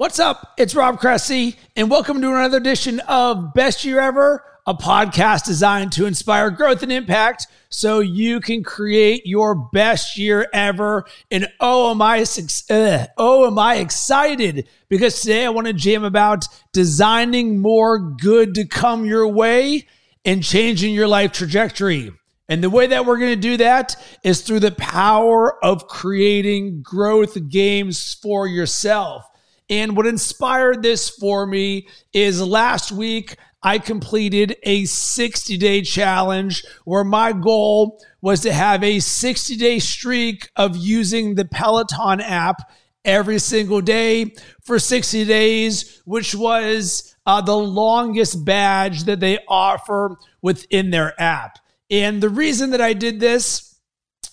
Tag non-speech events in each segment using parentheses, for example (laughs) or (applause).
What's up? It's Rob Cressy, and welcome to another edition of Best Year Ever, a podcast designed to inspire growth and impact so you can create your best year ever. And oh, am I, uh, oh, am I excited because today I want to jam about designing more good to come your way and changing your life trajectory. And the way that we're going to do that is through the power of creating growth games for yourself. And what inspired this for me is last week I completed a 60 day challenge where my goal was to have a 60 day streak of using the Peloton app every single day for 60 days, which was uh, the longest badge that they offer within their app. And the reason that I did this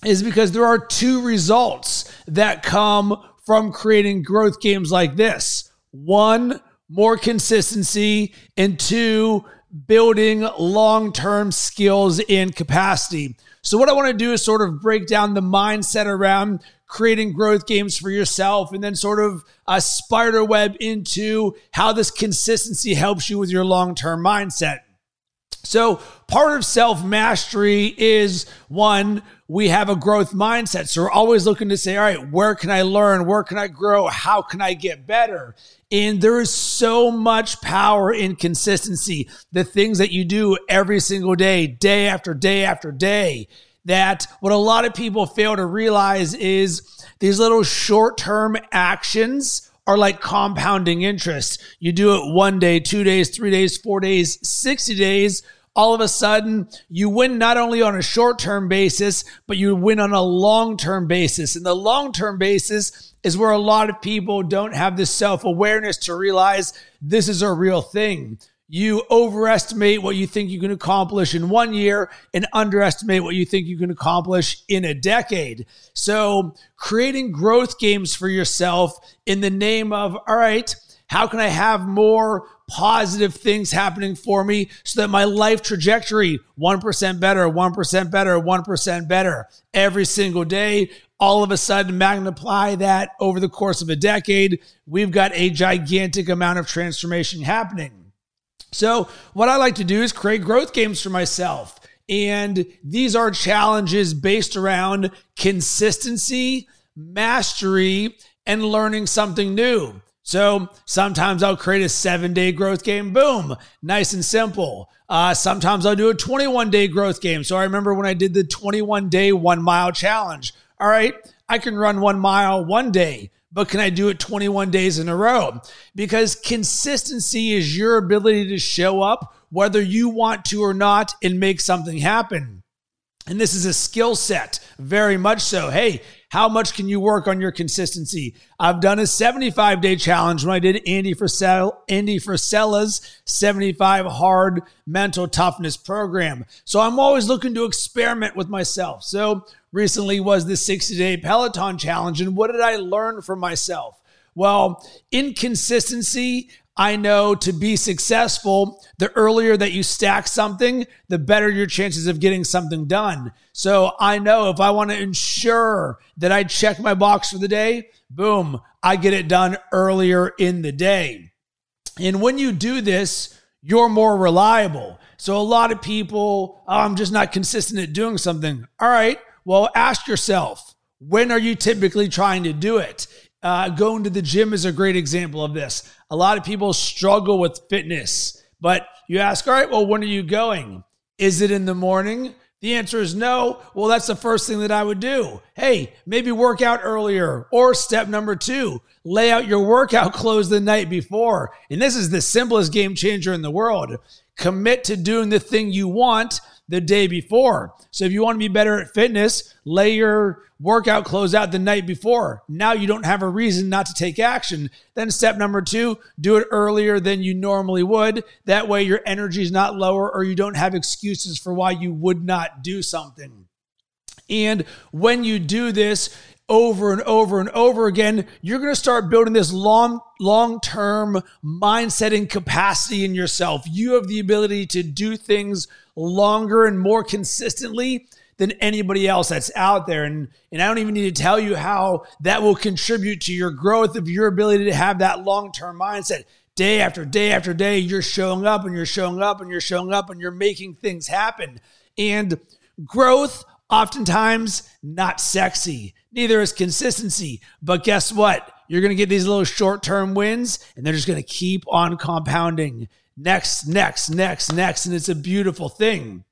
is because there are two results that come from creating growth games like this. One, more consistency, and two, building long term skills and capacity. So, what I want to do is sort of break down the mindset around creating growth games for yourself and then sort of a spider web into how this consistency helps you with your long term mindset. So, part of self mastery is one, we have a growth mindset. So, we're always looking to say, all right, where can I learn? Where can I grow? How can I get better? And there is so much power in consistency. The things that you do every single day, day after day after day, that what a lot of people fail to realize is these little short term actions are like compounding interest. You do it one day, two days, three days, four days, 60 days. All of a sudden, you win not only on a short term basis, but you win on a long term basis. And the long term basis is where a lot of people don't have the self awareness to realize this is a real thing. You overestimate what you think you can accomplish in one year and underestimate what you think you can accomplish in a decade. So, creating growth games for yourself in the name of, all right, how can I have more positive things happening for me so that my life trajectory 1% better, 1% better, 1% better every single day all of a sudden magnify that over the course of a decade, we've got a gigantic amount of transformation happening. So, what I like to do is create growth games for myself. And these are challenges based around consistency, mastery, and learning something new. So sometimes I'll create a seven day growth game. Boom, nice and simple. Uh, sometimes I'll do a 21 day growth game. So I remember when I did the 21 day one mile challenge. All right, I can run one mile one day but can I do it 21 days in a row? Because consistency is your ability to show up whether you want to or not and make something happen. And this is a skill set, very much so. Hey, how much can you work on your consistency? I've done a 75 day challenge when I did Andy Frisella, Andy Frisella's 75 hard mental toughness program. So I'm always looking to experiment with myself. So recently was the 60 day Peloton challenge. And what did I learn from myself? Well, inconsistency, I know to be successful, the earlier that you stack something, the better your chances of getting something done. So I know if I want to ensure that I check my box for the day, boom, I get it done earlier in the day. And when you do this, you're more reliable. So a lot of people, oh, I'm just not consistent at doing something. All right. Well, ask yourself, when are you typically trying to do it? Uh, going to the gym is a great example of this. A lot of people struggle with fitness, but you ask, all right, well, when are you going? Is it in the morning? The answer is no. Well, that's the first thing that I would do. Hey, maybe work out earlier. Or step number two, lay out your workout (laughs) clothes the night before. And this is the simplest game changer in the world. Commit to doing the thing you want the day before. So if you want to be better at fitness, lay your workout clothes out the night before. Now you don't have a reason not to take action. Then step number two, do it earlier than you normally would. That way your energy is not lower or you don't have excuses for why you would not do something. And when you do this, over and over and over again, you're going to start building this long, long term mindset and capacity in yourself. You have the ability to do things longer and more consistently than anybody else that's out there. And, and I don't even need to tell you how that will contribute to your growth of your ability to have that long term mindset. Day after day after day, you're showing up and you're showing up and you're showing up and you're making things happen. And growth, oftentimes, not sexy. Neither is consistency. But guess what? You're going to get these little short term wins and they're just going to keep on compounding. Next, next, next, next. And it's a beautiful thing.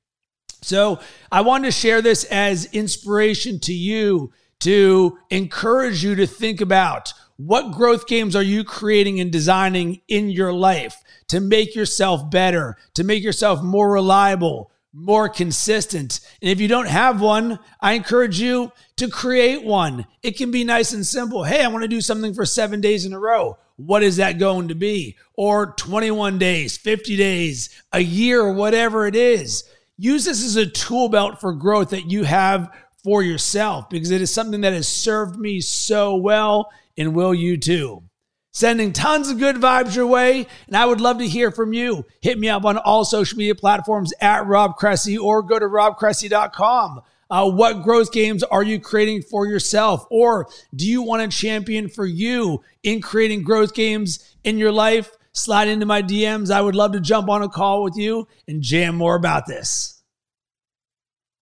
So I wanted to share this as inspiration to you to encourage you to think about what growth games are you creating and designing in your life to make yourself better, to make yourself more reliable, more consistent. And if you don't have one, I encourage you to create one. It can be nice and simple. Hey, I want to do something for seven days in a row. What is that going to be? Or 21 days, 50 days, a year, whatever it is. Use this as a tool belt for growth that you have for yourself because it is something that has served me so well and will you too. Sending tons of good vibes your way, and I would love to hear from you. Hit me up on all social media platforms at Rob Cressy or go to robcressy.com. Uh, what growth games are you creating for yourself? Or do you want a champion for you in creating growth games in your life? Slide into my DMs. I would love to jump on a call with you and jam more about this.